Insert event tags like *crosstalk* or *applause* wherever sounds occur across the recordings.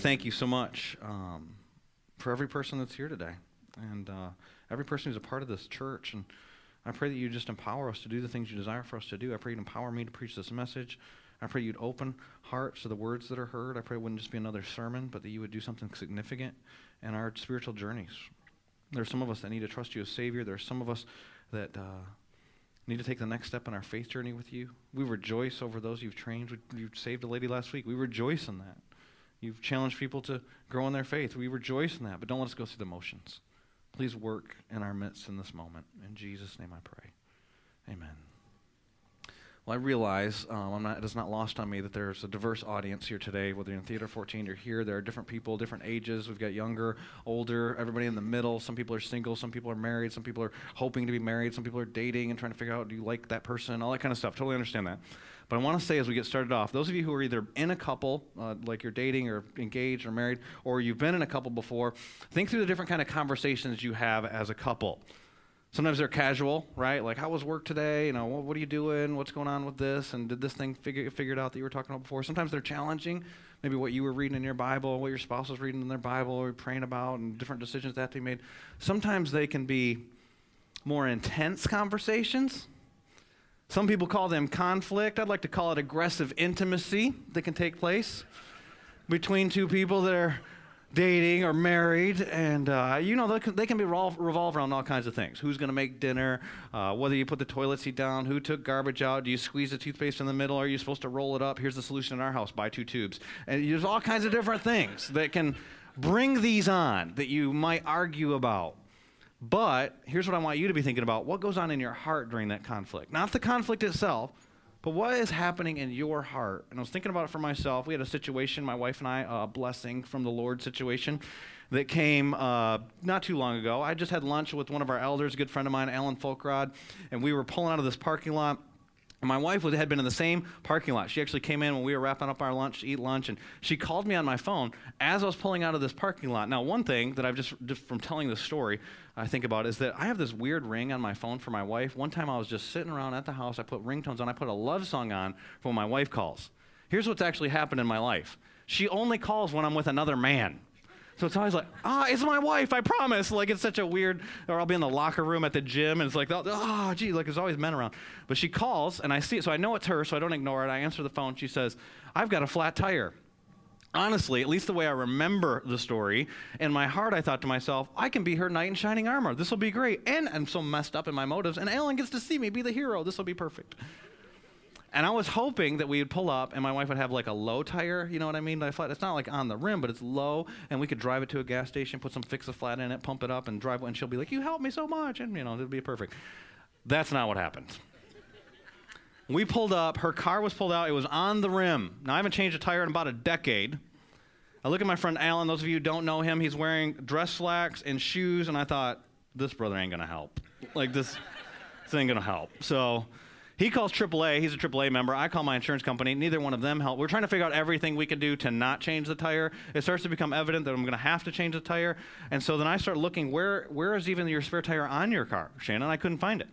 thank you so much um, for every person that's here today and uh, every person who's a part of this church. And I pray that you just empower us to do the things you desire for us to do. I pray you'd empower me to preach this message. I pray you'd open hearts to the words that are heard. I pray it wouldn't just be another sermon, but that you would do something significant in our spiritual journeys. There are some of us that need to trust you as Savior. There are some of us that uh, need to take the next step in our faith journey with you. We rejoice over those you've trained. You saved a lady last week. We rejoice in that. You've challenged people to grow in their faith. We rejoice in that, but don't let us go through the motions. Please work in our midst in this moment. In Jesus' name I pray. Amen. Well, I realize um, not, it is not lost on me that there's a diverse audience here today. Whether you're in Theater 14 or here, there are different people, different ages. We've got younger, older, everybody in the middle. Some people are single, some people are married, some people are hoping to be married, some people are dating and trying to figure out do you like that person, all that kind of stuff. Totally understand that. But I want to say as we get started off, those of you who are either in a couple, uh, like you're dating or engaged or married, or you've been in a couple before, think through the different kind of conversations you have as a couple. Sometimes they're casual, right? Like, how was work today? You know, what, what, are you doing? What's going on with this? And did this thing figure figured out that you were talking about before? Sometimes they're challenging. Maybe what you were reading in your Bible, what your spouse was reading in their Bible, or praying about, and different decisions that they made. Sometimes they can be more intense conversations. Some people call them conflict. I'd like to call it aggressive intimacy that can take place between two people that are dating or married, and uh, you know they can, they can be revolve, revolve, around all kinds of things. Who's going to make dinner? Uh, whether you put the toilet seat down? Who took garbage out? Do you squeeze the toothpaste in the middle? Are you supposed to roll it up? Here's the solution in our house: buy two tubes. And there's all kinds of different things that can bring these on that you might argue about. But here's what I want you to be thinking about: what goes on in your heart during that conflict? Not the conflict itself but what is happening in your heart? And I was thinking about it for myself. We had a situation, my wife and I, a blessing from the Lord situation that came uh, not too long ago. I just had lunch with one of our elders, a good friend of mine, Alan Folkrod, and we were pulling out of this parking lot and my wife had been in the same parking lot. She actually came in when we were wrapping up our lunch to eat lunch, and she called me on my phone as I was pulling out of this parking lot. Now, one thing that I've just, just from telling this story, I think about is that I have this weird ring on my phone for my wife. One time I was just sitting around at the house, I put ringtones on, I put a love song on for when my wife calls. Here's what's actually happened in my life she only calls when I'm with another man. So it's always like, ah, it's my wife, I promise. Like it's such a weird, or I'll be in the locker room at the gym and it's like, oh, gee, like there's always men around. But she calls and I see it, so I know it's her, so I don't ignore it. I answer the phone. She says, I've got a flat tire. Honestly, at least the way I remember the story, in my heart, I thought to myself, I can be her knight in shining armor. This will be great. And I'm so messed up in my motives, and Alan gets to see me be the hero. This will be perfect. And I was hoping that we would pull up and my wife would have like a low tire, you know what I mean? It's not like on the rim, but it's low, and we could drive it to a gas station, put some fix a flat in it, pump it up, and drive. And she'll be like, "You helped me so much," and you know, it'll be perfect. That's not what happened. we pulled up. Her car was pulled out. It was on the rim. Now I haven't changed a tire in about a decade. I look at my friend Alan. Those of you who don't know him, he's wearing dress slacks and shoes, and I thought, this brother ain't gonna help. Like this, this ain't gonna help. So he calls AAA. He's a AAA member. I call my insurance company. Neither one of them help. We're trying to figure out everything we can do to not change the tire. It starts to become evident that I'm going to have to change the tire. And so then I start looking, where, where is even your spare tire on your car, Shannon? I couldn't find it.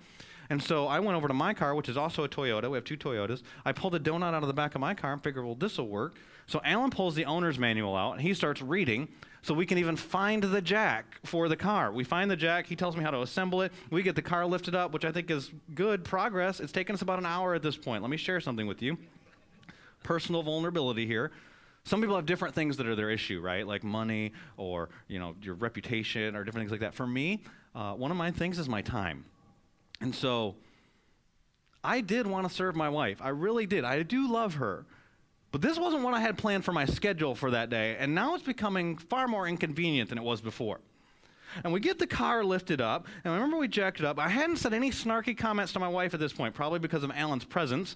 And so I went over to my car, which is also a Toyota. We have two Toyotas. I pulled a donut out of the back of my car and figured, well, this will work. So Alan pulls the owner's manual out and he starts reading so we can even find the jack for the car. We find the jack, he tells me how to assemble it. We get the car lifted up, which I think is good progress. It's taken us about an hour at this point. Let me share something with you. Personal vulnerability here. Some people have different things that are their issue, right? Like money or, you know, your reputation or different things like that. For me, uh, one of my things is my time. And so I did want to serve my wife. I really did. I do love her. But this wasn't what I had planned for my schedule for that day, and now it's becoming far more inconvenient than it was before. And we get the car lifted up, and I remember we jacked it up. I hadn't said any snarky comments to my wife at this point, probably because of Alan's presence.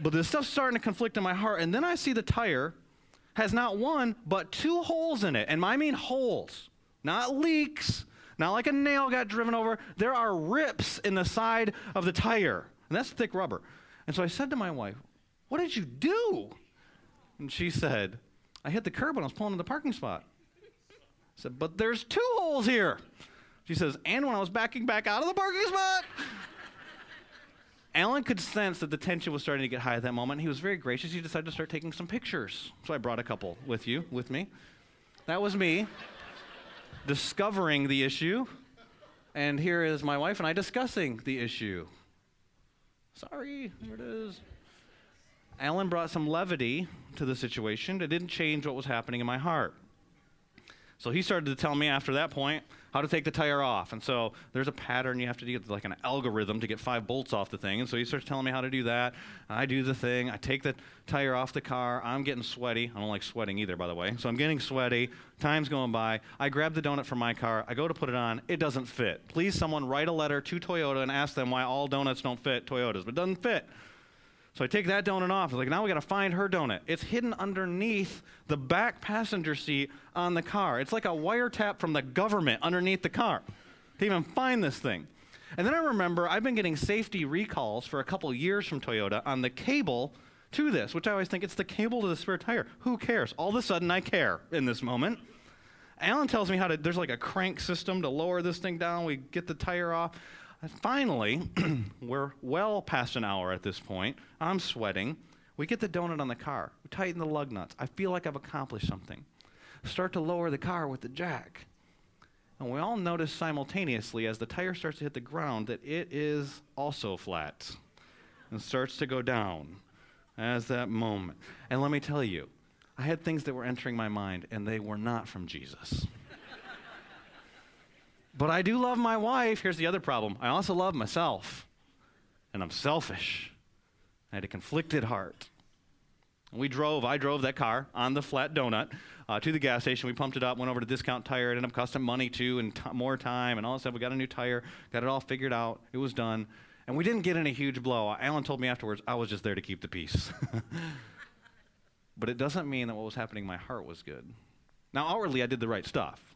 But this stuff's starting to conflict in my heart, and then I see the tire has not one, but two holes in it. And I mean holes, not leaks, not like a nail got driven over. There are rips in the side of the tire, and that's thick rubber. And so I said to my wife, what did you do? And she said, I hit the curb when I was pulling in the parking spot. I said, But there's two holes here. She says, And when I was backing back out of the parking spot. Alan could sense that the tension was starting to get high at that moment. He was very gracious. He decided to start taking some pictures. So I brought a couple with you, with me. That was me discovering the issue. And here is my wife and I discussing the issue. Sorry, there it is. Alan brought some levity to the situation. It didn't change what was happening in my heart. So he started to tell me after that point how to take the tire off. And so there's a pattern you have to do, like an algorithm to get five bolts off the thing. And so he starts telling me how to do that. I do the thing. I take the tire off the car. I'm getting sweaty. I don't like sweating either, by the way. So I'm getting sweaty. Time's going by. I grab the donut from my car. I go to put it on. It doesn't fit. Please, someone write a letter to Toyota and ask them why all donuts don't fit Toyotas, but it doesn't fit. So I take that donut off. I'm like, now we got to find her donut. It's hidden underneath the back passenger seat on the car. It's like a wiretap from the government underneath the car to even find this thing. And then I remember I've been getting safety recalls for a couple years from Toyota on the cable to this, which I always think it's the cable to the spare tire. Who cares? All of a sudden, I care in this moment. Alan tells me how to, there's like a crank system to lower this thing down. We get the tire off. Finally, *clears throat* we're well past an hour at this point. I'm sweating. We get the donut on the car. We tighten the lug nuts. I feel like I've accomplished something. Start to lower the car with the jack. And we all notice simultaneously as the tire starts to hit the ground that it is also flat and starts to go down as that moment. And let me tell you, I had things that were entering my mind, and they were not from Jesus. But I do love my wife. Here's the other problem I also love myself, and I'm selfish. I had a conflicted heart. We drove, I drove that car on the flat donut uh, to the gas station. We pumped it up, went over to Discount Tire. It ended up costing money too and t- more time and all that stuff. We got a new tire, got it all figured out. It was done. And we didn't get in a huge blow. Alan told me afterwards, I was just there to keep the peace. *laughs* but it doesn't mean that what was happening in my heart was good. Now, outwardly, I did the right stuff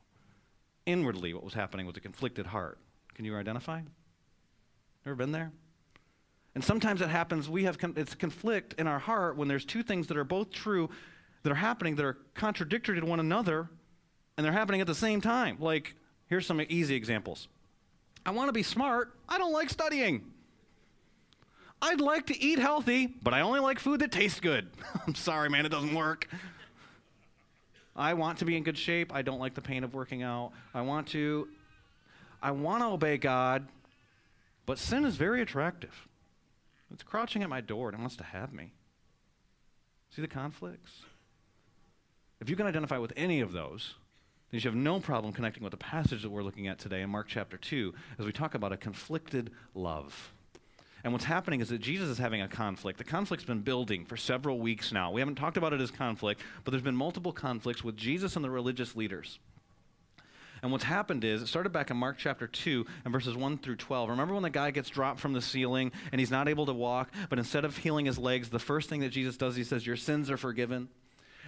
inwardly what was happening was a conflicted heart. Can you identify? Ever been there? And sometimes it happens, we have con- it's conflict in our heart when there's two things that are both true that are happening that are contradictory to one another and they're happening at the same time. Like, here's some easy examples. I want to be smart, I don't like studying. I'd like to eat healthy, but I only like food that tastes good. *laughs* I'm sorry, man, it doesn't work. I want to be in good shape. I don't like the pain of working out. I want to I want to obey God, but sin is very attractive. It's crouching at my door and it wants to have me. See the conflicts? If you can identify with any of those, then you have no problem connecting with the passage that we're looking at today in Mark chapter 2 as we talk about a conflicted love. And what's happening is that Jesus is having a conflict. The conflict's been building for several weeks now. We haven't talked about it as conflict, but there's been multiple conflicts with Jesus and the religious leaders. And what's happened is, it started back in Mark chapter 2 and verses 1 through 12. Remember when the guy gets dropped from the ceiling and he's not able to walk, but instead of healing his legs, the first thing that Jesus does, he says, Your sins are forgiven.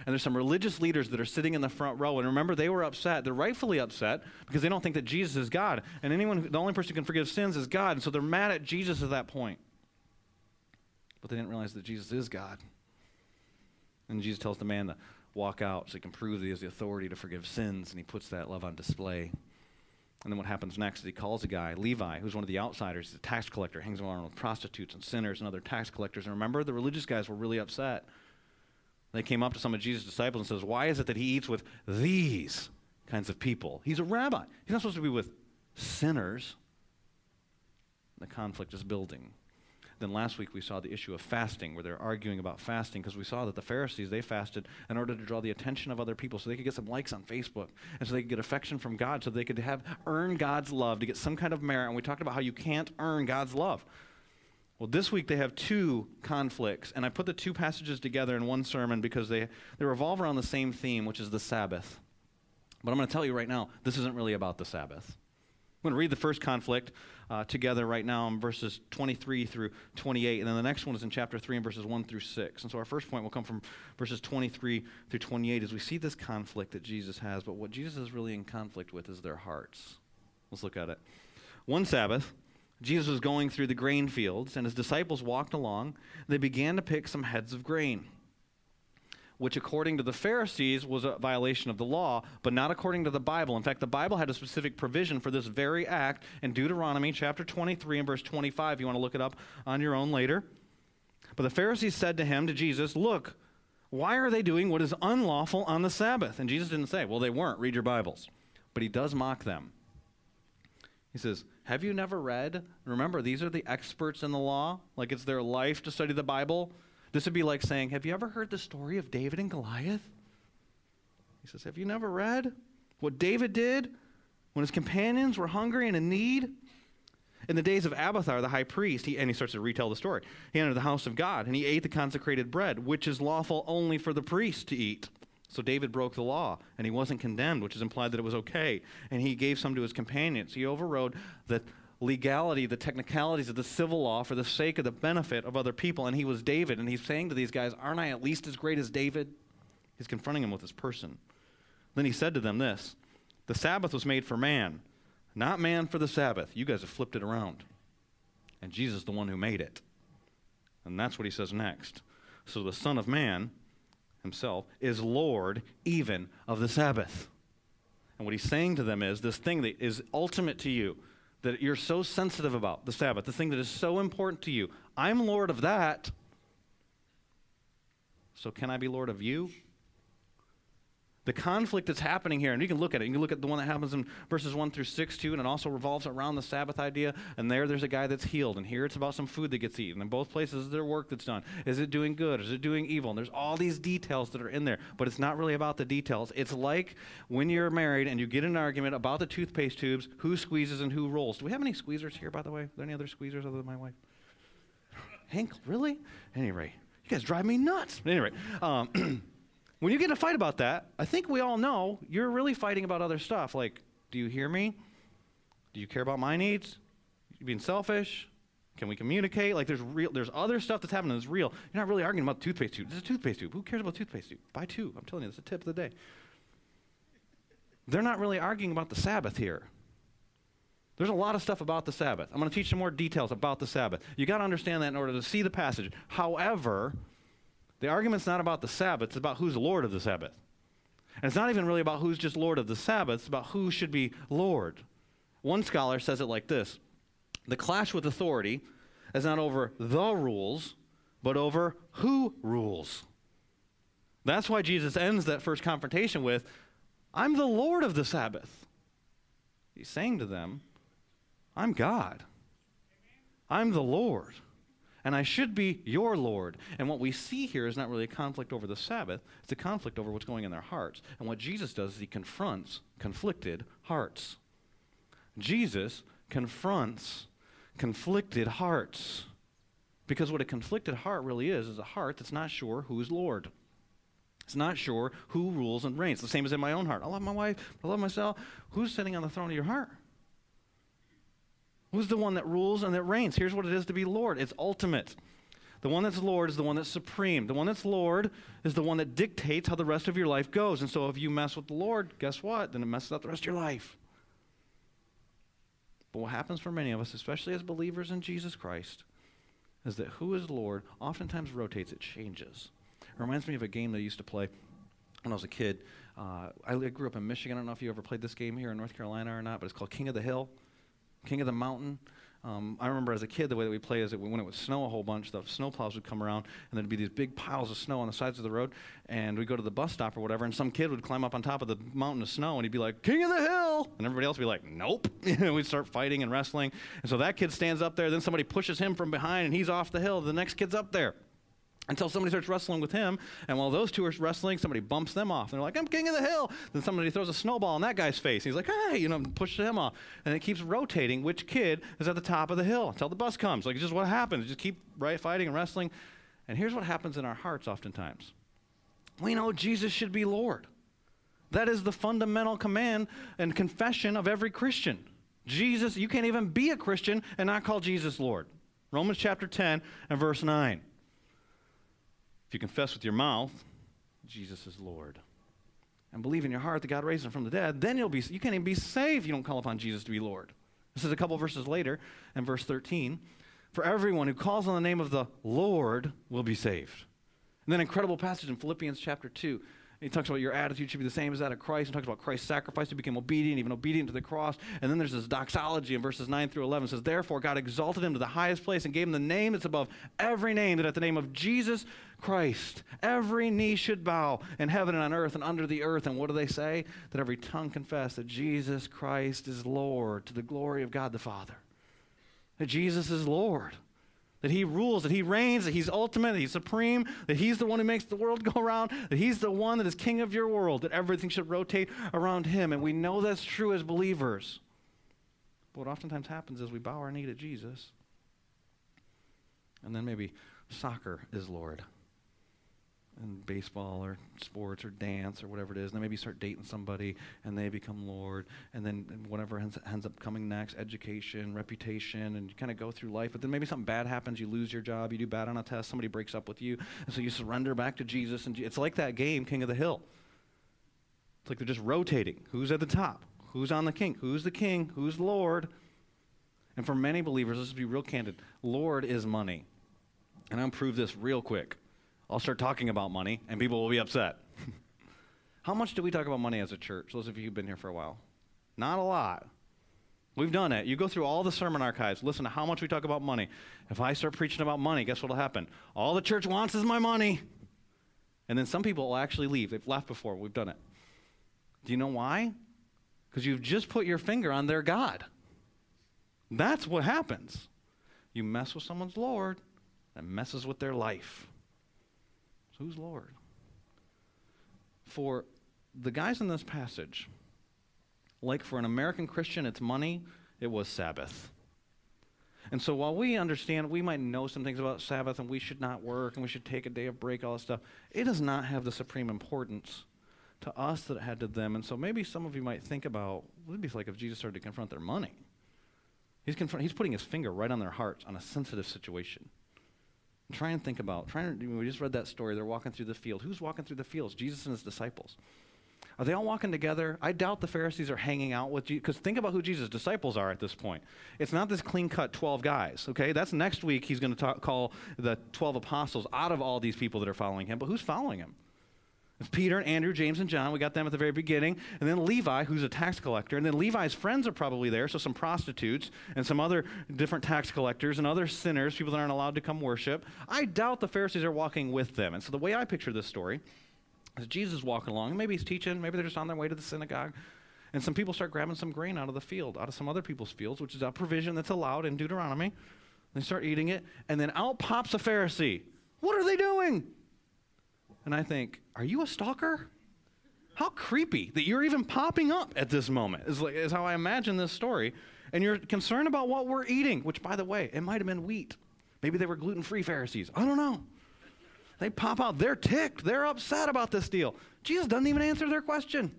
And there's some religious leaders that are sitting in the front row. And remember, they were upset. They're rightfully upset because they don't think that Jesus is God. And anyone, the only person who can forgive sins is God. And so they're mad at Jesus at that point. But they didn't realize that Jesus is God. And Jesus tells the man to walk out so he can prove that he has the authority to forgive sins. And he puts that love on display. And then what happens next is he calls a guy, Levi, who's one of the outsiders, he's a tax collector, hangs around with prostitutes and sinners and other tax collectors. And remember, the religious guys were really upset they came up to some of Jesus' disciples and says, Why is it that he eats with these kinds of people? He's a rabbi. He's not supposed to be with sinners. The conflict is building. Then last week we saw the issue of fasting, where they're arguing about fasting because we saw that the Pharisees, they fasted in order to draw the attention of other people so they could get some likes on Facebook and so they could get affection from God so they could have earn God's love to get some kind of merit. And we talked about how you can't earn God's love. Well, this week they have two conflicts, and I put the two passages together in one sermon because they, they revolve around the same theme, which is the Sabbath. But I'm going to tell you right now, this isn't really about the Sabbath. I'm going to read the first conflict uh, together right now in verses 23 through 28, and then the next one is in chapter 3 and verses 1 through 6. And so our first point will come from verses 23 through 28 as we see this conflict that Jesus has, but what Jesus is really in conflict with is their hearts. Let's look at it. One Sabbath, Jesus was going through the grain fields, and his disciples walked along. They began to pick some heads of grain. which according to the Pharisees was a violation of the law, but not according to the Bible. In fact, the Bible had a specific provision for this very act in Deuteronomy chapter 23 and verse 25. You want to look it up on your own later. But the Pharisees said to him, to Jesus, Look, why are they doing what is unlawful on the Sabbath? And Jesus didn't say, Well, they weren't. Read your Bibles. But he does mock them. He says, Have you never read? Remember, these are the experts in the law. Like it's their life to study the Bible. This would be like saying, Have you ever heard the story of David and Goliath? He says, Have you never read what David did when his companions were hungry and in need? In the days of Abiathar, the high priest, he, and he starts to retell the story. He entered the house of God, and he ate the consecrated bread, which is lawful only for the priest to eat. So David broke the law, and he wasn't condemned, which is implied that it was okay. And he gave some to his companions. He overrode the legality, the technicalities of the civil law for the sake of the benefit of other people. And he was David, and he's saying to these guys, Aren't I at least as great as David? He's confronting him with his person. Then he said to them this The Sabbath was made for man, not man for the Sabbath. You guys have flipped it around. And Jesus is the one who made it. And that's what he says next. So the Son of Man himself is Lord even of the Sabbath. And what he's saying to them is this thing that is ultimate to you that you're so sensitive about, the Sabbath, the thing that is so important to you. I'm Lord of that. So can I be Lord of you? The conflict that's happening here, and you can look at it. You can look at the one that happens in verses 1 through 6, too, and it also revolves around the Sabbath idea. And there, there's a guy that's healed. And here, it's about some food that gets eaten. In both places, is there work that's done? Is it doing good? Is it doing evil? And there's all these details that are in there, but it's not really about the details. It's like when you're married and you get an argument about the toothpaste tubes, who squeezes and who rolls. Do we have any squeezers here, by the way? Are there any other squeezers other than my wife? Hank, really? Anyway, you guys drive me nuts. Anyway, um, *clears throat* When you get a fight about that, I think we all know you're really fighting about other stuff. Like, do you hear me? Do you care about my needs? You being selfish? Can we communicate? Like, there's real, there's other stuff that's happening that's real. You're not really arguing about toothpaste tube. This is a toothpaste tube. Who cares about toothpaste tube? Buy two. I'm telling you, that's a tip of the day. They're not really arguing about the Sabbath here. There's a lot of stuff about the Sabbath. I'm going to teach some more details about the Sabbath. You got to understand that in order to see the passage. However, the argument's not about the Sabbath, it's about who's Lord of the Sabbath. And it's not even really about who's just Lord of the Sabbath, it's about who should be Lord. One scholar says it like this The clash with authority is not over the rules, but over who rules. That's why Jesus ends that first confrontation with, I'm the Lord of the Sabbath. He's saying to them, I'm God. I'm the Lord and I should be your Lord. And what we see here is not really a conflict over the Sabbath, it's a conflict over what's going in their hearts. And what Jesus does is he confronts conflicted hearts. Jesus confronts conflicted hearts. Because what a conflicted heart really is, is a heart that's not sure who's Lord. It's not sure who rules and reigns. The same as in my own heart. I love my wife, I love myself. Who's sitting on the throne of your heart? Who's the one that rules and that reigns? Here's what it is to be Lord it's ultimate. The one that's Lord is the one that's supreme. The one that's Lord is the one that dictates how the rest of your life goes. And so if you mess with the Lord, guess what? Then it messes up the rest of your life. But what happens for many of us, especially as believers in Jesus Christ, is that who is Lord oftentimes rotates, it changes. It reminds me of a game that I used to play when I was a kid. Uh, I grew up in Michigan. I don't know if you ever played this game here in North Carolina or not, but it's called King of the Hill. King of the Mountain. Um, I remember as a kid, the way that we play is that when it would snow a whole bunch, the snowplows would come around, and there'd be these big piles of snow on the sides of the road, and we'd go to the bus stop or whatever, and some kid would climb up on top of the mountain of snow, and he'd be like, King of the Hill! And everybody else would be like, Nope. *laughs* and we'd start fighting and wrestling. And so that kid stands up there, then somebody pushes him from behind, and he's off the hill. The next kid's up there until somebody starts wrestling with him. And while those two are wrestling, somebody bumps them off. And they're like, I'm king of the hill. Then somebody throws a snowball in that guy's face. He's like, hey, you know, pushes him off. And it keeps rotating which kid is at the top of the hill until the bus comes. Like, it's just what happens. just keep right, fighting and wrestling. And here's what happens in our hearts oftentimes we know Jesus should be Lord. That is the fundamental command and confession of every Christian. Jesus, you can't even be a Christian and not call Jesus Lord. Romans chapter 10 and verse 9. If you confess with your mouth, Jesus is Lord, and believe in your heart that God raised him from the dead, then you'll be, you can't even be saved if you don't call upon Jesus to be Lord. This is a couple verses later, in verse 13. For everyone who calls on the name of the Lord will be saved. And then incredible passage in Philippians chapter 2. He talks about your attitude should be the same as that of Christ. He talks about Christ's sacrifice. He became obedient, even obedient to the cross. And then there's this doxology in verses 9 through 11. It says, Therefore, God exalted him to the highest place and gave him the name that's above every name, that at the name of Jesus Christ, every knee should bow in heaven and on earth and under the earth. And what do they say? That every tongue confess that Jesus Christ is Lord to the glory of God the Father. That Jesus is Lord that he rules, that he reigns, that he's ultimate, that he's supreme, that he's the one who makes the world go around, that he's the one that is king of your world, that everything should rotate around him. And we know that's true as believers. But what oftentimes happens is we bow our knee to Jesus, and then maybe soccer is Lord in baseball or sports or dance or whatever it is. And then maybe start dating somebody and they become Lord. And then whatever ends, ends up coming next, education, reputation, and you kind of go through life. But then maybe something bad happens. You lose your job. You do bad on a test. Somebody breaks up with you. And so you surrender back to Jesus. And it's like that game, King of the Hill. It's like they're just rotating. Who's at the top? Who's on the king? Who's the king? Who's Lord? And for many believers, let's be real candid Lord is money. And I'll prove this real quick. I'll start talking about money, and people will be upset. *laughs* How much do we talk about money as a church? Those of you who've been here for a while. Not a lot. We've done it. You go through all the sermon archives, listen to how much we talk about money. If I start preaching about money, guess what will happen? All the church wants is my money. And then some people will actually leave. They've left before. We've done it. Do you know why? Because you've just put your finger on their God. That's what happens. You mess with someone's Lord, that messes with their life. So who's Lord? For the guys in this passage, like for an American Christian, it's money, it was Sabbath. And so while we understand, we might know some things about Sabbath and we should not work and we should take a day of break, all this stuff, it does not have the supreme importance to us that it had to them. And so maybe some of you might think about what would be like if Jesus started to confront their money? He's, confront, he's putting his finger right on their hearts on a sensitive situation. Try and think about. Try and, we just read that story. They're walking through the field. Who's walking through the fields? Jesus and his disciples. Are they all walking together? I doubt the Pharisees are hanging out with Jesus. Because think about who Jesus' disciples are at this point. It's not this clean cut 12 guys, okay? That's next week he's going to call the 12 apostles out of all these people that are following him. But who's following him? Peter and Andrew, James and John. We got them at the very beginning. And then Levi, who's a tax collector. And then Levi's friends are probably there, so some prostitutes and some other different tax collectors and other sinners, people that aren't allowed to come worship. I doubt the Pharisees are walking with them. And so the way I picture this story is Jesus walking along. Maybe he's teaching. Maybe they're just on their way to the synagogue. And some people start grabbing some grain out of the field, out of some other people's fields, which is a provision that's allowed in Deuteronomy. They start eating it. And then out pops a Pharisee. What are they doing? And I think, are you a stalker? How creepy that you're even popping up at this moment is, like, is how I imagine this story. And you're concerned about what we're eating, which, by the way, it might have been wheat. Maybe they were gluten free Pharisees. I don't know. They pop out. They're ticked. They're upset about this deal. Jesus doesn't even answer their question.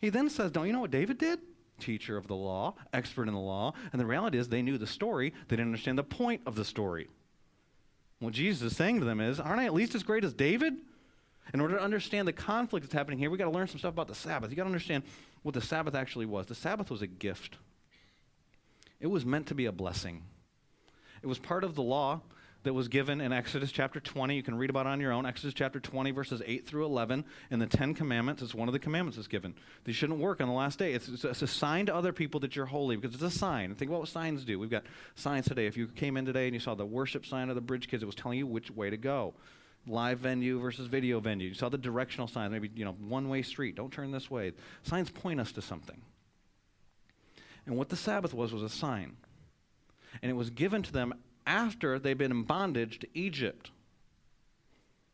He then says, Don't you know what David did? Teacher of the law, expert in the law. And the reality is, they knew the story, they didn't understand the point of the story. What Jesus is saying to them is, aren't I at least as great as David? In order to understand the conflict that's happening here, we've got to learn some stuff about the Sabbath. You've got to understand what the Sabbath actually was. The Sabbath was a gift, it was meant to be a blessing. It was part of the law that was given in Exodus chapter 20. You can read about it on your own. Exodus chapter 20, verses 8 through 11. In the Ten Commandments, it's one of the commandments that's given. They shouldn't work on the last day. It's, it's, a sign to other people that you're holy because it's a sign. Think about what signs do. We've got signs today. If you came in today and you saw the worship sign of the Bridge Kids, it was telling you which way to go. Live venue versus video venue. You saw the directional signs, maybe, you know, one way street. Don't turn this way. Signs point us to something. And what the Sabbath was, was a sign. And it was given to them after they've been in bondage to Egypt.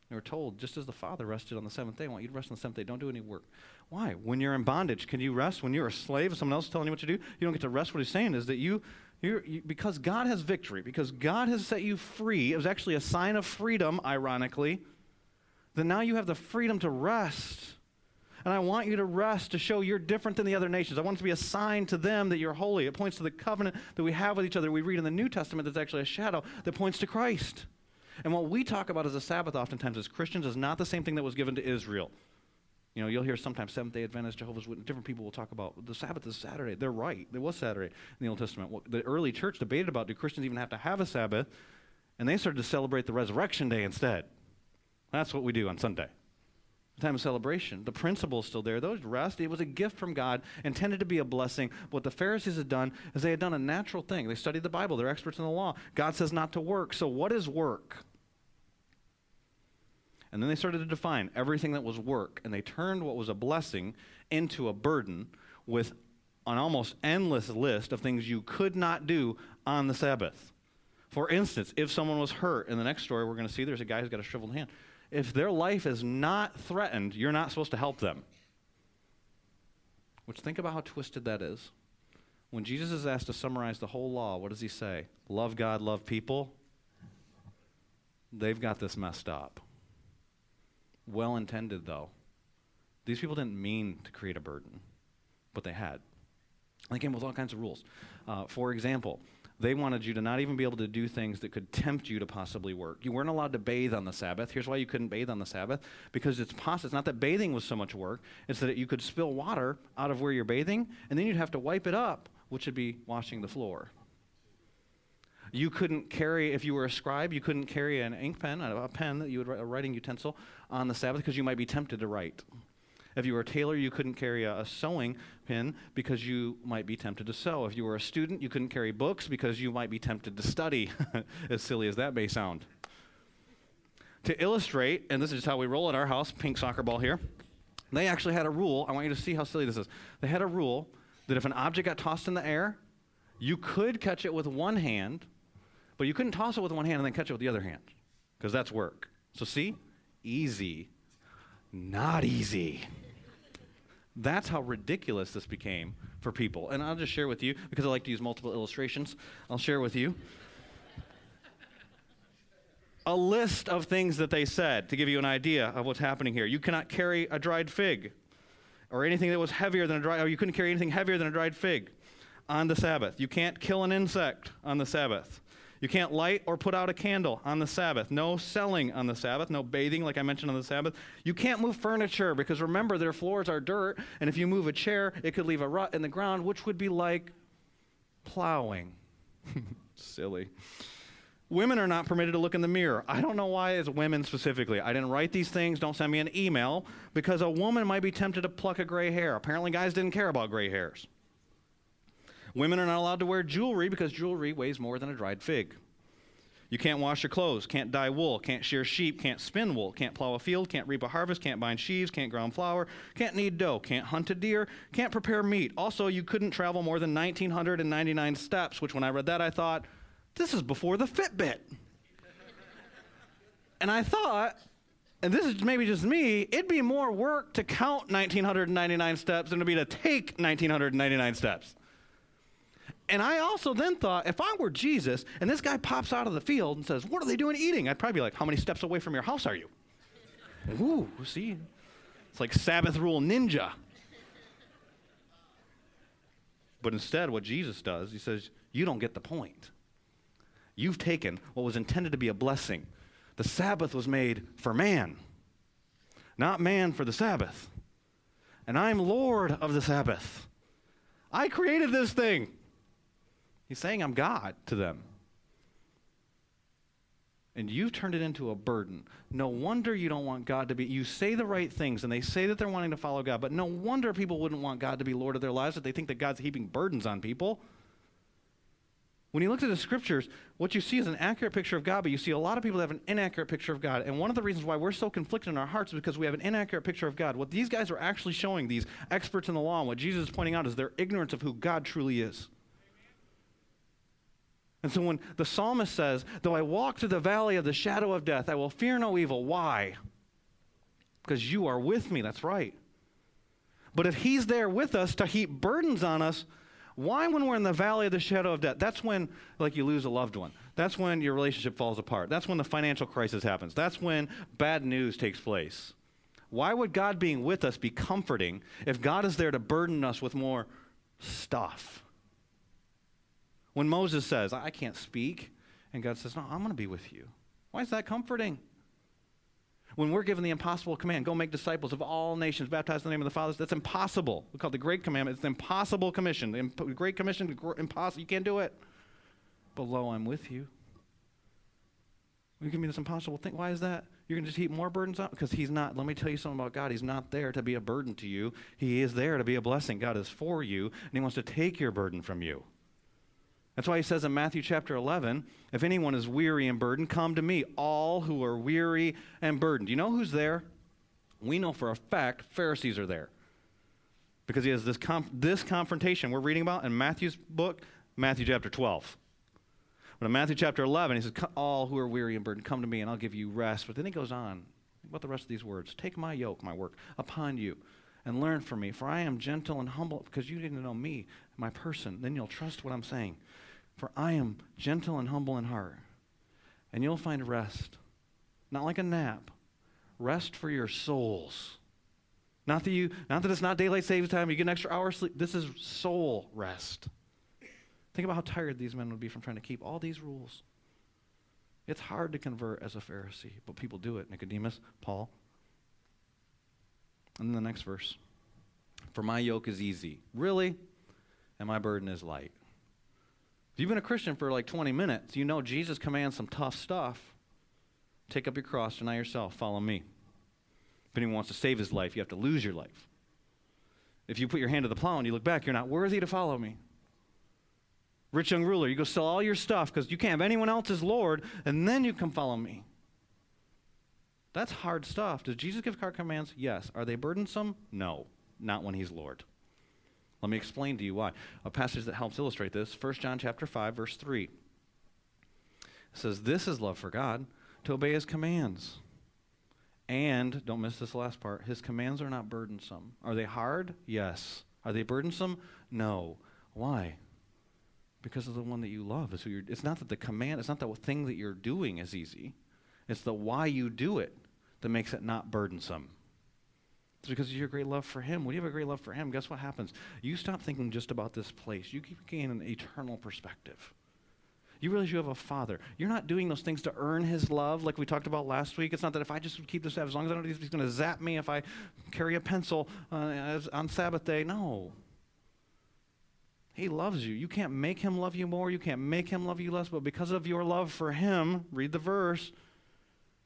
They were told, just as the Father rested on the seventh day, I want you to rest on the seventh day. Don't do any work. Why? When you're in bondage, can you rest? When you're a slave, someone else is telling you what to do, you don't get to rest. What he's saying is that you, you, because God has victory, because God has set you free, it was actually a sign of freedom, ironically, that now you have the freedom to rest and I want you to rest to show you're different than the other nations. I want it to be a sign to them that you're holy. It points to the covenant that we have with each other. We read in the New Testament that's actually a shadow that points to Christ. And what we talk about as a Sabbath oftentimes as Christians is not the same thing that was given to Israel. You know, you'll hear sometimes Seventh day Adventists, Jehovah's Witnesses, different people will talk about the Sabbath is Saturday. They're right. There was Saturday in the Old Testament. What The early church debated about do Christians even have to have a Sabbath? And they started to celebrate the resurrection day instead. That's what we do on Sunday. Time of celebration. The principle is still there. Those rest. It was a gift from God, intended to be a blessing. What the Pharisees had done is they had done a natural thing. They studied the Bible. They're experts in the law. God says not to work. So what is work? And then they started to define everything that was work, and they turned what was a blessing into a burden with an almost endless list of things you could not do on the Sabbath. For instance, if someone was hurt, in the next story we're going to see there's a guy who's got a shriveled hand. If their life is not threatened, you're not supposed to help them. Which, think about how twisted that is. When Jesus is asked to summarize the whole law, what does he say? Love God, love people. They've got this messed up. Well intended, though. These people didn't mean to create a burden, but they had. They came with all kinds of rules. Uh, for example, they wanted you to not even be able to do things that could tempt you to possibly work. You weren't allowed to bathe on the Sabbath. Here's why you couldn't bathe on the Sabbath because it's possible. It's not that bathing was so much work, it's that you could spill water out of where you're bathing, and then you'd have to wipe it up, which would be washing the floor. You couldn't carry, if you were a scribe, you couldn't carry an ink pen, a pen that you would a writing utensil on the Sabbath because you might be tempted to write. If you were a tailor, you couldn't carry a, a, sewing pin because you might be tempted to sew. If you were a student, you couldn't carry books because you might be tempted to study, *laughs* as silly as that may sound. To illustrate, and this is just how we roll at our house, pink soccer ball here, they actually had a rule. I want you to see how silly this is. They had a rule that if an object got tossed in the air, you could catch it with one hand, but you couldn't toss it with one hand and then catch it with the other hand because that's work. So, see? Easy. Not easy. That's how ridiculous this became for people. And I'll just share with you, because I like to use multiple illustrations, I'll share with you a list of things that they said to give you an idea of what's happening here. You cannot carry a dried fig or anything that was heavier than a dried, or you couldn't carry anything heavier than a dried fig on the Sabbath. You can't kill an insect on the Sabbath. You can't light or put out a candle on the Sabbath. No selling on the Sabbath. No bathing, like I mentioned on the Sabbath. You can't move furniture because remember, their floors are dirt, and if you move a chair, it could leave a rut in the ground, which would be like plowing. *laughs* Silly. Women are not permitted to look in the mirror. I don't know why it's women specifically. I didn't write these things. Don't send me an email because a woman might be tempted to pluck a gray hair. Apparently, guys didn't care about gray hairs. Women are not allowed to wear jewelry because jewelry weighs more than a dried fig. You can't wash your clothes, can't dye wool, can't shear sheep, can't spin wool, can't plow a field, can't reap a harvest, can't bind sheaves, can't ground flour, can't knead dough, can't hunt a deer, can't prepare meat. Also, you couldn't travel more than 1,999 steps, which when I read that, I thought, this is before the Fitbit. and I thought, and this is maybe just me, it'd be more work to count 1,999 steps than it'd be to take 1,999 steps. And I also then thought, if I were Jesus and this guy pops out of the field and says, What are they doing eating? I'd probably be like, How many steps away from your house are you? Ooh, see? It's like Sabbath rule ninja. But instead, what Jesus does, he says, You don't get the point. You've taken what was intended to be a blessing. The Sabbath was made for man, not man for the Sabbath. And I'm Lord of the Sabbath. I created this thing. He's saying, I'm God to them. And you've turned it into a burden. No wonder you don't want God to be. You say the right things, and they say that they're wanting to follow God, but no wonder people wouldn't want God to be Lord of their lives if they think that God's heaping burdens on people. When you look at the scriptures, what you see is an accurate picture of God, but you see a lot of people have an inaccurate picture of God. And one of the reasons why we're so conflicted in our hearts is because we have an inaccurate picture of God. What these guys are actually showing, these experts in the law, and what Jesus is pointing out, is their ignorance of who God truly is. And so when the psalmist says, Though I walk through the valley of the shadow of death, I will fear no evil. Why? Because you are with me. That's right. But if he's there with us to heap burdens on us, why, when we're in the valley of the shadow of death? That's when, like, you lose a loved one. That's when your relationship falls apart. That's when the financial crisis happens. That's when bad news takes place. Why would God being with us be comforting if God is there to burden us with more stuff? When Moses says, I can't speak, and God says, No, I'm going to be with you. Why is that comforting? When we're given the impossible command, go make disciples of all nations, baptize in the name of the Father, that's impossible. We call it the Great Commandment. It's the impossible commission. The imp- Great Commission, impossible. You can't do it. But lo, I'm with you. We can be this impossible thing. Why is that? You're going to just heap more burdens on? Because He's not. Let me tell you something about God. He's not there to be a burden to you, He is there to be a blessing. God is for you, and He wants to take your burden from you. That's why He says in Matthew chapter 11 if anyone is weary and burdened, come to me, all who are weary and burdened. Do you know who's there? We know for a fact Pharisees are there. Because he has this, this confrontation we're reading about in Matthew's book, Matthew chapter 12. But in Matthew chapter 11, he says, All who are weary and burdened, come to me and I'll give you rest. But then he goes on. About the rest of these words. Take my yoke, my work, upon you and learn from me, for I am gentle and humble because you didn't know me, my person. Then you'll trust what I'm saying. For I am gentle and humble in heart, and you'll find rest. Not like a nap, rest for your souls. Not that you, not that it's not daylight savings time, you get an extra hour sleep. This is soul rest. Think about how tired these men would be from trying to keep all these rules. It's hard to convert as a Pharisee, but people do it. Nicodemus, Paul. And then the next verse. For my yoke is easy. Really? And my burden is light. If you've been a Christian for like 20 minutes, you know Jesus commands some tough stuff. Take up your cross, deny yourself, follow me. If anyone wants to save his life, you have to lose your life. If you put your hand to the plow and you look back, you're not worthy to follow me. Rich young ruler, you go sell all your stuff because you can't have anyone else as Lord, and then you come follow me. That's hard stuff. Does Jesus give hard commands? Yes. Are they burdensome? No, not when he's Lord. Let me explain to you why. A passage that helps illustrate this, 1 John chapter 5, verse 3. It says, This is love for God, to obey his commands. And, don't miss this last part, his commands are not burdensome. Are they hard? Yes. Are they burdensome? No. Why? Because of the one that you love is who you're. It's not that the command, it's not the thing that you're doing is easy. It's the why you do it that makes it not burdensome. It's because of your great love for Him. When you have a great love for Him, guess what happens? You stop thinking just about this place. You gaining an eternal perspective. You realize you have a father. You're not doing those things to earn his love like we talked about last week. It's not that if I just keep this as long as I don't, he's going to zap me if I carry a pencil uh, on Sabbath day. No. He loves you. You can't make him love you more. You can't make him love you less. But because of your love for him, read the verse,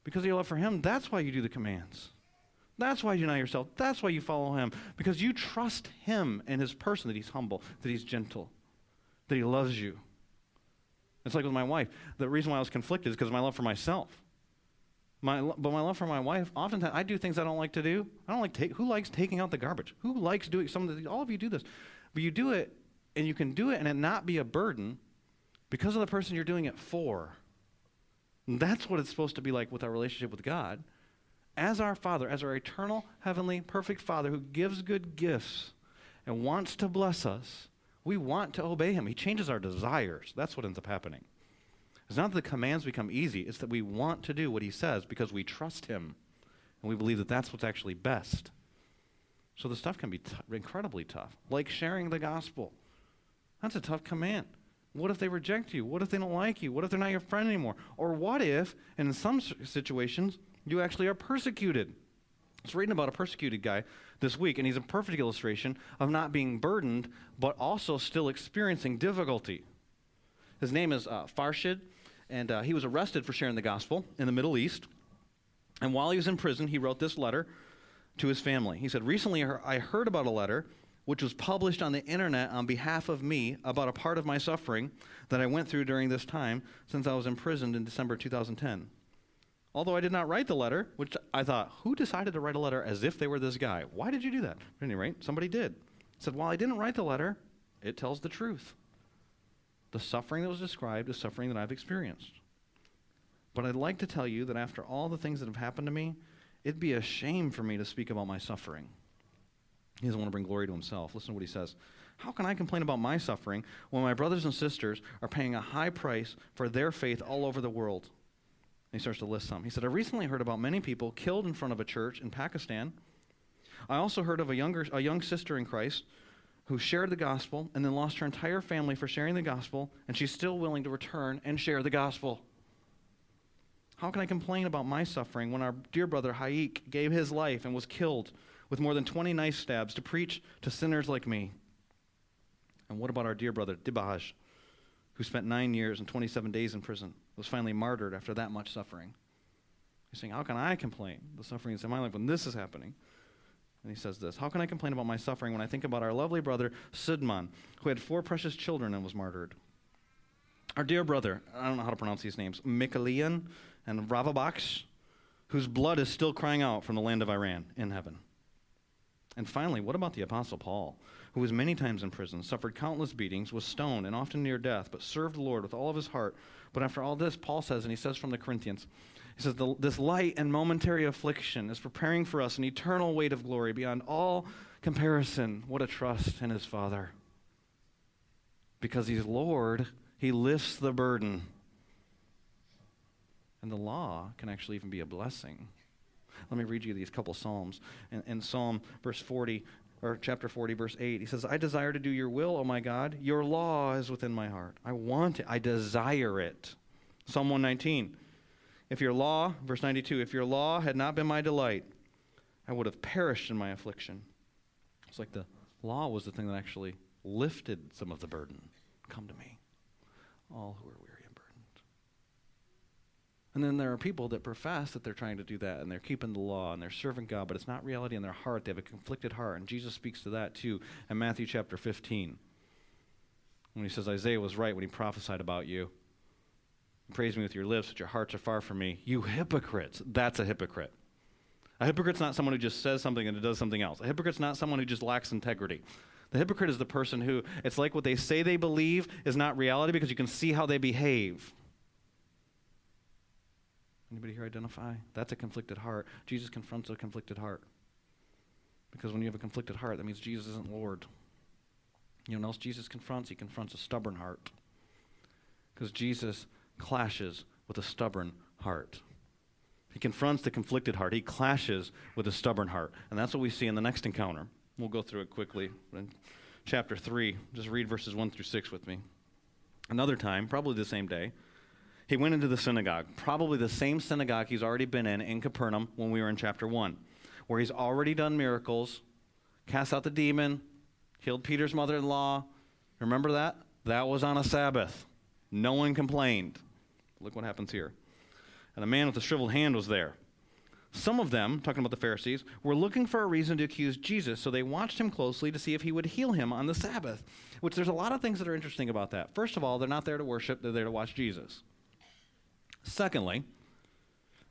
because of your love for him, that's why you do the commands. That's why you deny yourself. That's why you follow him. Because you trust him and his person, that he's humble, that he's gentle, that he loves you. It's like with my wife. The reason why I was conflicted is because of my love for myself. My, but my love for my wife, oftentimes I do things I don't like to do. I don't like take. Who likes taking out the garbage? Who likes doing some of the? All of you do this, but you do it, and you can do it and it not be a burden, because of the person you're doing it for. And that's what it's supposed to be like with our relationship with God, as our Father, as our eternal, heavenly, perfect Father who gives good gifts and wants to bless us. We want to obey him. He changes our desires. That's what ends up happening. It's not that the commands become easy, it's that we want to do what he says because we trust him and we believe that that's what's actually best. So the stuff can be t- incredibly tough, like sharing the gospel. That's a tough command. What if they reject you? What if they don't like you? What if they're not your friend anymore? Or what if, in some situations, you actually are persecuted? I was reading about a persecuted guy this week, and he's a perfect illustration of not being burdened, but also still experiencing difficulty. His name is uh, Farshid, and uh, he was arrested for sharing the gospel in the Middle East. And while he was in prison, he wrote this letter to his family. He said, Recently I heard about a letter which was published on the internet on behalf of me about a part of my suffering that I went through during this time since I was imprisoned in December 2010. Although I did not write the letter, which I thought, who decided to write a letter as if they were this guy? Why did you do that? At any rate, somebody did. Said, while I didn't write the letter, it tells the truth. The suffering that was described is suffering that I've experienced. But I'd like to tell you that after all the things that have happened to me, it'd be a shame for me to speak about my suffering. He doesn't want to bring glory to himself. Listen to what he says. How can I complain about my suffering when my brothers and sisters are paying a high price for their faith all over the world? He starts to list some. He said, I recently heard about many people killed in front of a church in Pakistan. I also heard of a, younger, a young sister in Christ who shared the gospel and then lost her entire family for sharing the gospel, and she's still willing to return and share the gospel. How can I complain about my suffering when our dear brother Haik gave his life and was killed with more than 20 knife stabs to preach to sinners like me? And what about our dear brother Dibaj, who spent nine years and 27 days in prison, was finally martyred after that much suffering. He's saying, How can I complain the suffering in my life when this is happening? And he says this How can I complain about my suffering when I think about our lovely brother Sidman, who had four precious children and was martyred? Our dear brother, I don't know how to pronounce these names, Michaelian and Ravabaks, whose blood is still crying out from the land of Iran in heaven. And finally, what about the Apostle Paul, who was many times in prison, suffered countless beatings, was stoned, and often near death, but served the Lord with all of his heart? But after all this, Paul says, and he says from the Corinthians, he says, This light and momentary affliction is preparing for us an eternal weight of glory beyond all comparison. What a trust in his Father. Because he's Lord, he lifts the burden. And the law can actually even be a blessing. Let me read you these couple Psalms. In, in Psalm verse 40, or chapter 40, verse 8, he says, I desire to do your will, O my God. Your law is within my heart. I want it. I desire it. Psalm 119, if your law, verse 92, if your law had not been my delight, I would have perished in my affliction. It's like the law was the thing that actually lifted some of the burden. Come to me, all who are weary. And then there are people that profess that they're trying to do that and they're keeping the law and they're serving God, but it's not reality in their heart. They have a conflicted heart. And Jesus speaks to that too in Matthew chapter 15 when he says, Isaiah was right when he prophesied about you praise me with your lips, but your hearts are far from me. You hypocrites. That's a hypocrite. A hypocrite's not someone who just says something and does something else. A hypocrite's not someone who just lacks integrity. The hypocrite is the person who, it's like what they say they believe is not reality because you can see how they behave. Anybody here identify? That's a conflicted heart. Jesus confronts a conflicted heart. Because when you have a conflicted heart, that means Jesus isn't Lord. You know what else Jesus confronts? He confronts a stubborn heart. Because Jesus clashes with a stubborn heart. He confronts the conflicted heart. He clashes with a stubborn heart. And that's what we see in the next encounter. We'll go through it quickly. In chapter 3, just read verses 1 through 6 with me. Another time, probably the same day, he went into the synagogue, probably the same synagogue he's already been in in Capernaum when we were in chapter 1, where he's already done miracles, cast out the demon, healed Peter's mother in law. Remember that? That was on a Sabbath. No one complained. Look what happens here. And a man with a shriveled hand was there. Some of them, talking about the Pharisees, were looking for a reason to accuse Jesus, so they watched him closely to see if he would heal him on the Sabbath. Which there's a lot of things that are interesting about that. First of all, they're not there to worship, they're there to watch Jesus. Secondly,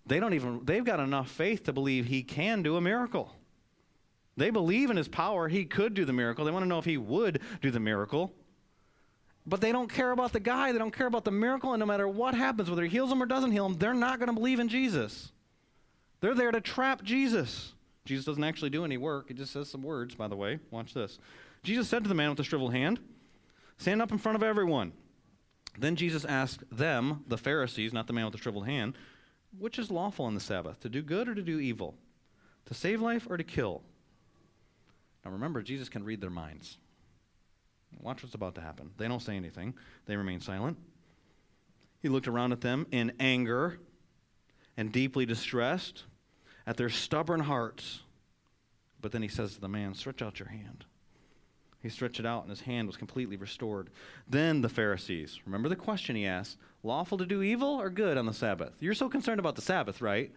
they don't even they've got enough faith to believe he can do a miracle. They believe in his power, he could do the miracle. They want to know if he would do the miracle. But they don't care about the guy. They don't care about the miracle. And no matter what happens, whether he heals them or doesn't heal them, they're not going to believe in Jesus. They're there to trap Jesus. Jesus doesn't actually do any work. He just says some words, by the way. Watch this. Jesus said to the man with the shriveled hand, Stand up in front of everyone. Then Jesus asked them, the Pharisees, not the man with the shriveled hand, which is lawful on the Sabbath, to do good or to do evil? To save life or to kill? Now remember, Jesus can read their minds. Watch what's about to happen. They don't say anything, they remain silent. He looked around at them in anger and deeply distressed at their stubborn hearts. But then he says to the man, Stretch out your hand. He stretched it out, and his hand was completely restored. Then the Pharisees, remember the question he asked lawful to do evil or good on the Sabbath? You're so concerned about the Sabbath, right?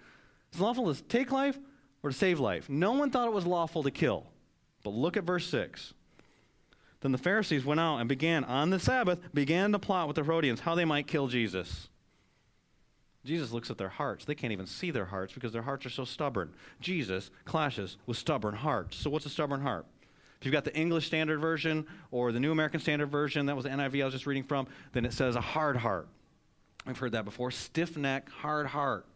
Is it lawful to take life or to save life? No one thought it was lawful to kill. But look at verse 6. Then the Pharisees went out and began, on the Sabbath, began to plot with the Herodians how they might kill Jesus. Jesus looks at their hearts. They can't even see their hearts because their hearts are so stubborn. Jesus clashes with stubborn hearts. So, what's a stubborn heart? If you've got the English Standard Version or the New American Standard Version, that was the NIV I was just reading from, then it says a hard heart. I've heard that before. Stiff neck, hard heart.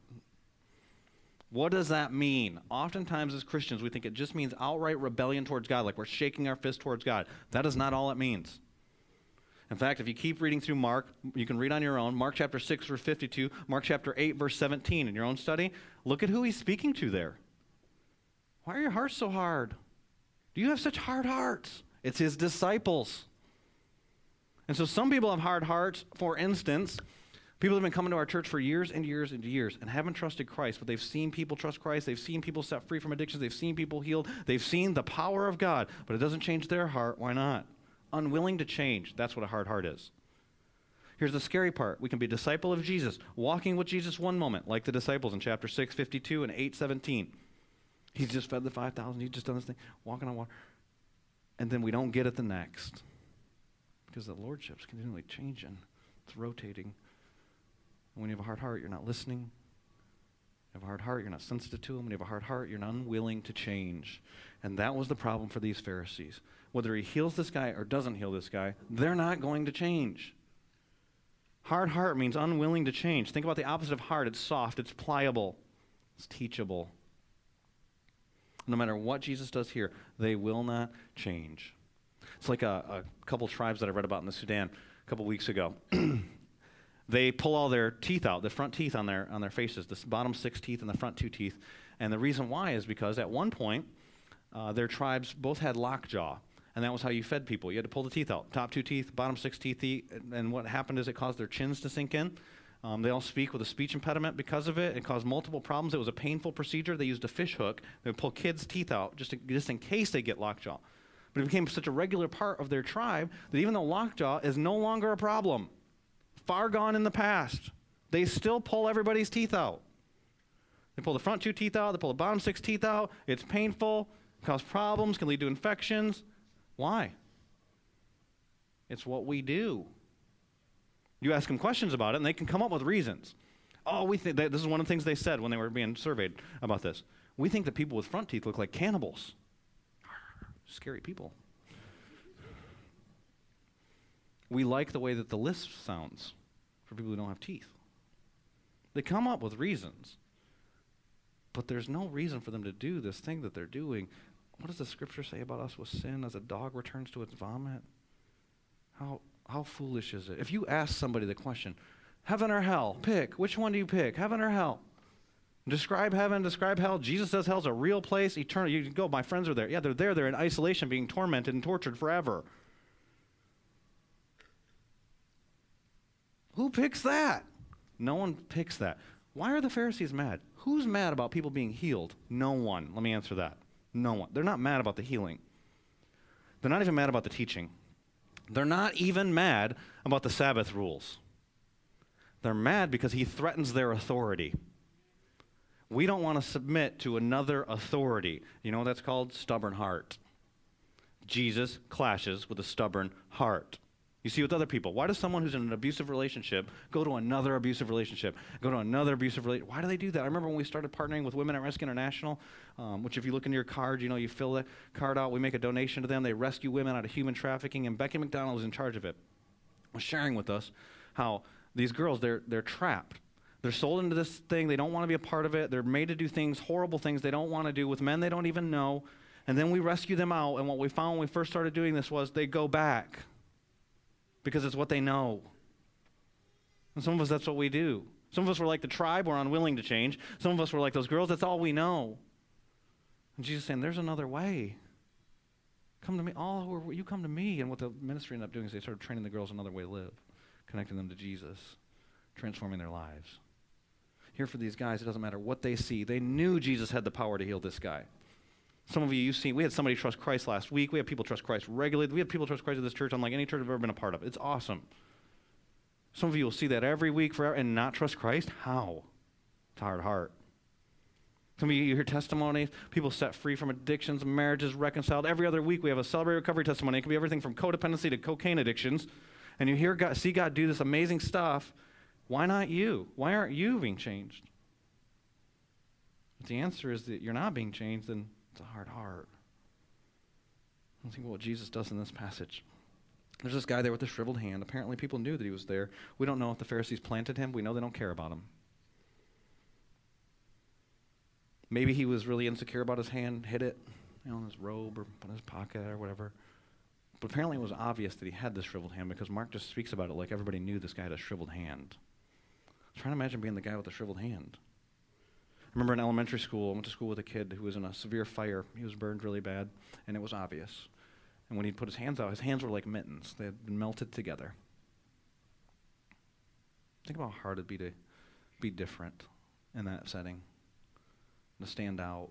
What does that mean? Oftentimes, as Christians, we think it just means outright rebellion towards God, like we're shaking our fist towards God. That is not all it means. In fact, if you keep reading through Mark, you can read on your own. Mark chapter 6, verse 52, Mark chapter 8, verse 17 in your own study. Look at who he's speaking to there. Why are your hearts so hard? Do you have such hard hearts? It's his disciples. And so some people have hard hearts. For instance, People have been coming to our church for years and years and years and haven't trusted Christ, but they've seen people trust Christ. They've seen people set free from addictions. They've seen people healed. They've seen the power of God, but it doesn't change their heart. Why not? Unwilling to change. That's what a hard heart is. Here's the scary part. We can be a disciple of Jesus, walking with Jesus one moment, like the disciples in chapter 6, 52 and 8, 17. He's just fed the 5,000. He's just done this thing, walking on water. And then we don't get it the next because the Lordship's continually changing, it's rotating. And when you have a hard heart, you're not listening. You have a hard heart, you're not sensitive to Him. When you have a hard heart, you're not unwilling to change. And that was the problem for these Pharisees. Whether He heals this guy or doesn't heal this guy, they're not going to change. Hard heart means unwilling to change. Think about the opposite of hard it's soft, it's pliable, it's teachable. No matter what Jesus does here, they will not change. It's like a, a couple tribes that I read about in the Sudan a couple weeks ago. *clears throat* they pull all their teeth out, the front teeth on their, on their faces, the bottom six teeth and the front two teeth. And the reason why is because at one point, uh, their tribes both had lockjaw. And that was how you fed people. You had to pull the teeth out. Top two teeth, bottom six teeth. And what happened is it caused their chins to sink in. Um, they all speak with a speech impediment because of it. It caused multiple problems. It was a painful procedure. They used a fish hook. They would pull kids' teeth out just, to, just in case they get lockjaw. But it became such a regular part of their tribe that even though lockjaw is no longer a problem, far gone in the past, they still pull everybody's teeth out. They pull the front two teeth out, they pull the bottom six teeth out. It's painful, cause problems, can lead to infections. Why? It's what we do. You ask them questions about it, and they can come up with reasons. Oh, we think that this is one of the things they said when they were being surveyed about this. We think that people with front teeth look like cannibals. Scary people. We like the way that the lisp sounds for people who don't have teeth. They come up with reasons, but there's no reason for them to do this thing that they're doing what does the scripture say about us with sin as a dog returns to its vomit? How, how foolish is it? If you ask somebody the question, heaven or hell, pick. Which one do you pick, heaven or hell? Describe heaven, describe hell. Jesus says hell's a real place, eternal. You can go, my friends are there. Yeah, they're there. They're in isolation, being tormented and tortured forever. Who picks that? No one picks that. Why are the Pharisees mad? Who's mad about people being healed? No one. Let me answer that. No one. They're not mad about the healing. They're not even mad about the teaching. They're not even mad about the Sabbath rules. They're mad because he threatens their authority. We don't want to submit to another authority. You know what that's called? Stubborn heart. Jesus clashes with a stubborn heart. You see with other people. Why does someone who's in an abusive relationship go to another abusive relationship, go to another abusive relationship? Why do they do that? I remember when we started partnering with Women at Risk International, um, which if you look in your card, you know, you fill the card out, we make a donation to them. They rescue women out of human trafficking, and Becky McDonald was in charge of it. Was sharing with us how these girls, they're, they're trapped. They're sold into this thing. They don't want to be a part of it. They're made to do things, horrible things they don't want to do with men they don't even know. And then we rescue them out. And what we found when we first started doing this was they go back because it's what they know. And some of us, that's what we do. Some of us were like the tribe, we're unwilling to change. Some of us were like those girls, that's all we know. And Jesus saying, There's another way. Come to me. All who are, you come to me. And what the ministry ended up doing is they started training the girls another way to live, connecting them to Jesus, transforming their lives. Here for these guys, it doesn't matter what they see. They knew Jesus had the power to heal this guy. Some of you, you've seen, we had somebody trust Christ last week. We have people trust Christ regularly. We have people trust Christ at this church unlike any church I've ever been a part of. It's awesome. Some of you will see that every week forever and not trust Christ. How? It's hard heart. Some of you, you hear testimonies, people set free from addictions, marriages reconciled. Every other week we have a celebrate recovery testimony. It can be everything from codependency to cocaine addictions. And you hear God, see God do this amazing stuff. Why not you? Why aren't you being changed? If the answer is that you're not being changed, then it's a hard heart. I think what Jesus does in this passage. There's this guy there with a shriveled hand. Apparently, people knew that he was there. We don't know if the Pharisees planted him. We know they don't care about him. Maybe he was really insecure about his hand, hid it, you know, in his robe or in his pocket or whatever. But apparently, it was obvious that he had this shriveled hand because Mark just speaks about it like everybody knew this guy had a shriveled hand. I'm trying to imagine being the guy with the shriveled hand. I remember in elementary school, I went to school with a kid who was in a severe fire. He was burned really bad, and it was obvious. And when he'd put his hands out, his hands were like mittens. They had been melted together. Think about how hard it'd be to be different in that setting, to stand out.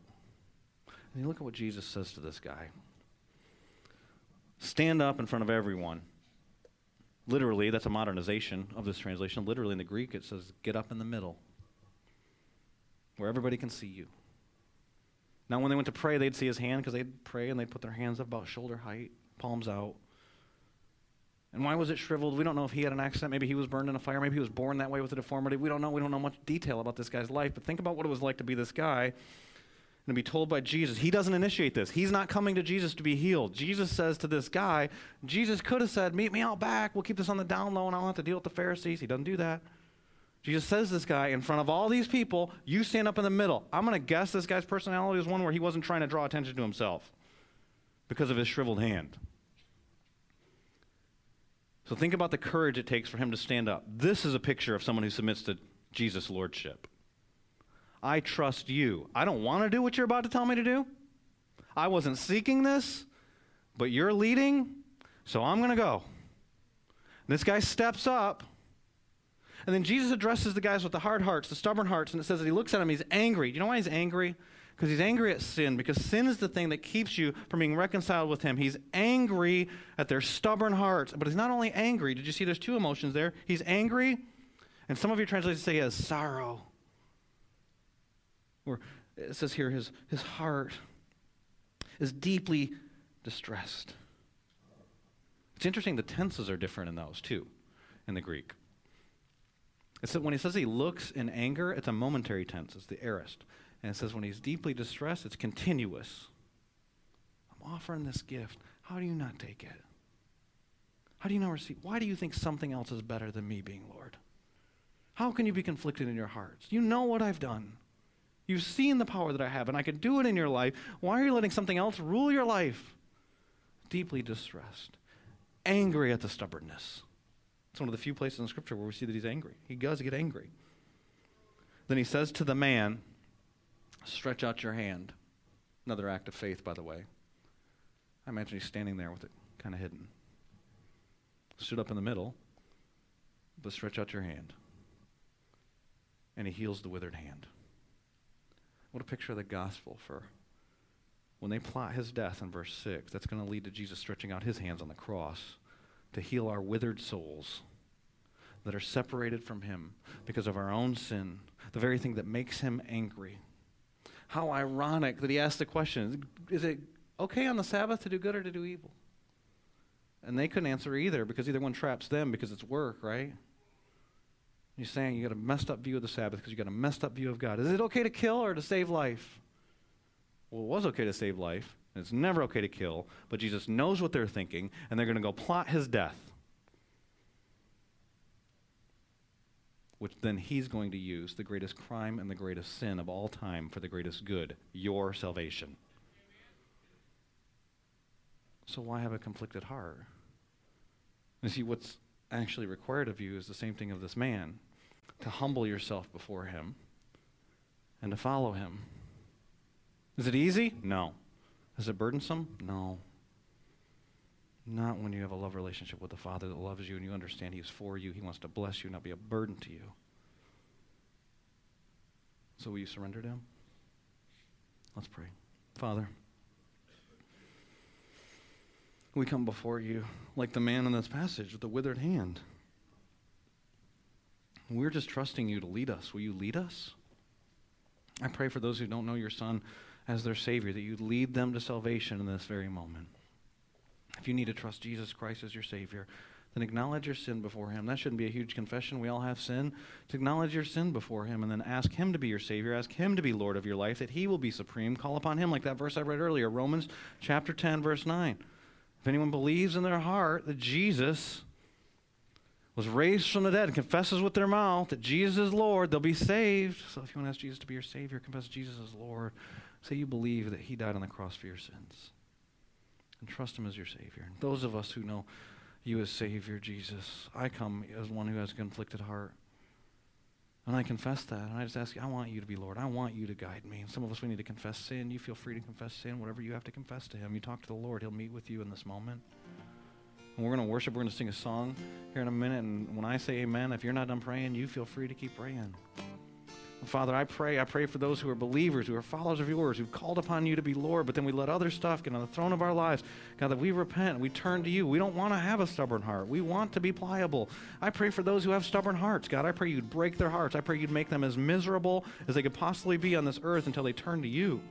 And you look at what Jesus says to this guy Stand up in front of everyone Literally, that's a modernization of this translation. Literally, in the Greek, it says, get up in the middle, where everybody can see you. Now, when they went to pray, they'd see his hand because they'd pray and they'd put their hands up about shoulder height, palms out. And why was it shriveled? We don't know if he had an accident. Maybe he was burned in a fire. Maybe he was born that way with a deformity. We don't know. We don't know much detail about this guy's life. But think about what it was like to be this guy and to be told by Jesus. He doesn't initiate this. He's not coming to Jesus to be healed. Jesus says to this guy, Jesus could have said, Meet me out back. We'll keep this on the down low and I don't have to deal with the Pharisees. He doesn't do that. Jesus says this guy in front of all these people, You stand up in the middle. I'm going to guess this guy's personality was one where he wasn't trying to draw attention to himself because of his shriveled hand. So think about the courage it takes for him to stand up. This is a picture of someone who submits to Jesus' lordship. I trust you. I don't want to do what you're about to tell me to do. I wasn't seeking this, but you're leading, so I'm going to go. This guy steps up, and then Jesus addresses the guys with the hard hearts, the stubborn hearts, and it says that he looks at him, he's angry. Do you know why he's angry? because he's angry at sin, because sin is the thing that keeps you from being reconciled with him. He's angry at their stubborn hearts, but he's not only angry. Did you see there's two emotions there? He's angry, and some of your translations say he has sorrow. Or it says here his, his heart is deeply distressed. It's interesting, the tenses are different in those too, in the Greek. It's when he says he looks in anger, it's a momentary tense, it's the aorist. And it says, when he's deeply distressed, it's continuous. I'm offering this gift. How do you not take it? How do you not receive? Why do you think something else is better than me being Lord? How can you be conflicted in your hearts? You know what I've done. You've seen the power that I have, and I can do it in your life. Why are you letting something else rule your life? Deeply distressed, angry at the stubbornness. It's one of the few places in Scripture where we see that he's angry. He does get angry. Then he says to the man, Stretch out your hand. Another act of faith, by the way. I imagine he's standing there with it kind of hidden. Stood up in the middle, but stretch out your hand. And he heals the withered hand. What a picture of the gospel for when they plot his death in verse 6. That's going to lead to Jesus stretching out his hands on the cross to heal our withered souls that are separated from him because of our own sin, the very thing that makes him angry how ironic that he asked the question Is it okay on the Sabbath to do good or to do evil? And they couldn't answer either because either one traps them because it's work, right? He's saying you got a messed up view of the Sabbath because you got a messed up view of God. Is it okay to kill or to save life? Well, it was okay to save life, and it's never okay to kill, but Jesus knows what they're thinking, and they're going to go plot his death. which then he's going to use the greatest crime and the greatest sin of all time for the greatest good your salvation. So, why have a conflicted heart? You see, what's actually required of you is the same thing of this man to humble yourself before him and to follow him. Is it easy? No. Is it burdensome? No. Not when you have a love relationship with the Father that loves you and you understand He's for you. He wants to bless you, not be a burden to you. So will you surrender to Him? Let's pray. Father, we come before you like the man in this passage with the withered hand. We're just trusting you to lead us. Will you lead us? I pray for those who don't know your Son as their Savior that you lead them to salvation in this very moment. If you need to trust Jesus Christ as your Savior, then acknowledge your sin before Him. That shouldn't be a huge confession. We all have sin. To acknowledge your sin before Him and then ask Him to be your Savior, ask Him to be Lord of your life, that He will be supreme. Call upon Him, like that verse I read earlier, Romans chapter 10, verse 9. If anyone believes in their heart that Jesus was raised from the dead and confesses with their mouth that Jesus is Lord, they'll be saved. So if you want to ask Jesus to be your Savior, confess Jesus is Lord. Say you believe that He died on the cross for your sins and trust Him as your Savior. And those of us who know you as Savior, Jesus, I come as one who has a conflicted heart. And I confess that. And I just ask you, I want you to be Lord. I want you to guide me. And some of us, we need to confess sin. You feel free to confess sin, whatever you have to confess to Him. You talk to the Lord, He'll meet with you in this moment. And we're going to worship. We're going to sing a song here in a minute. And when I say amen, if you're not done praying, you feel free to keep praying. Father, I pray, I pray for those who are believers, who are followers of yours, who've called upon you to be Lord, but then we let other stuff get on the throne of our lives. God, that we repent, we turn to you. We don't want to have a stubborn heart. We want to be pliable. I pray for those who have stubborn hearts. God, I pray you'd break their hearts. I pray you'd make them as miserable as they could possibly be on this earth until they turn to you.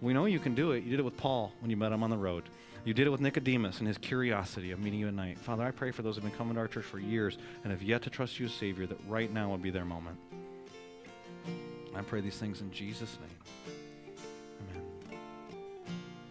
We know you can do it. You did it with Paul when you met him on the road. You did it with Nicodemus and his curiosity of meeting you at night. Father, I pray for those who have been coming to our church for years and have yet to trust you as Savior that right now would be their moment. I pray these things in Jesus' name.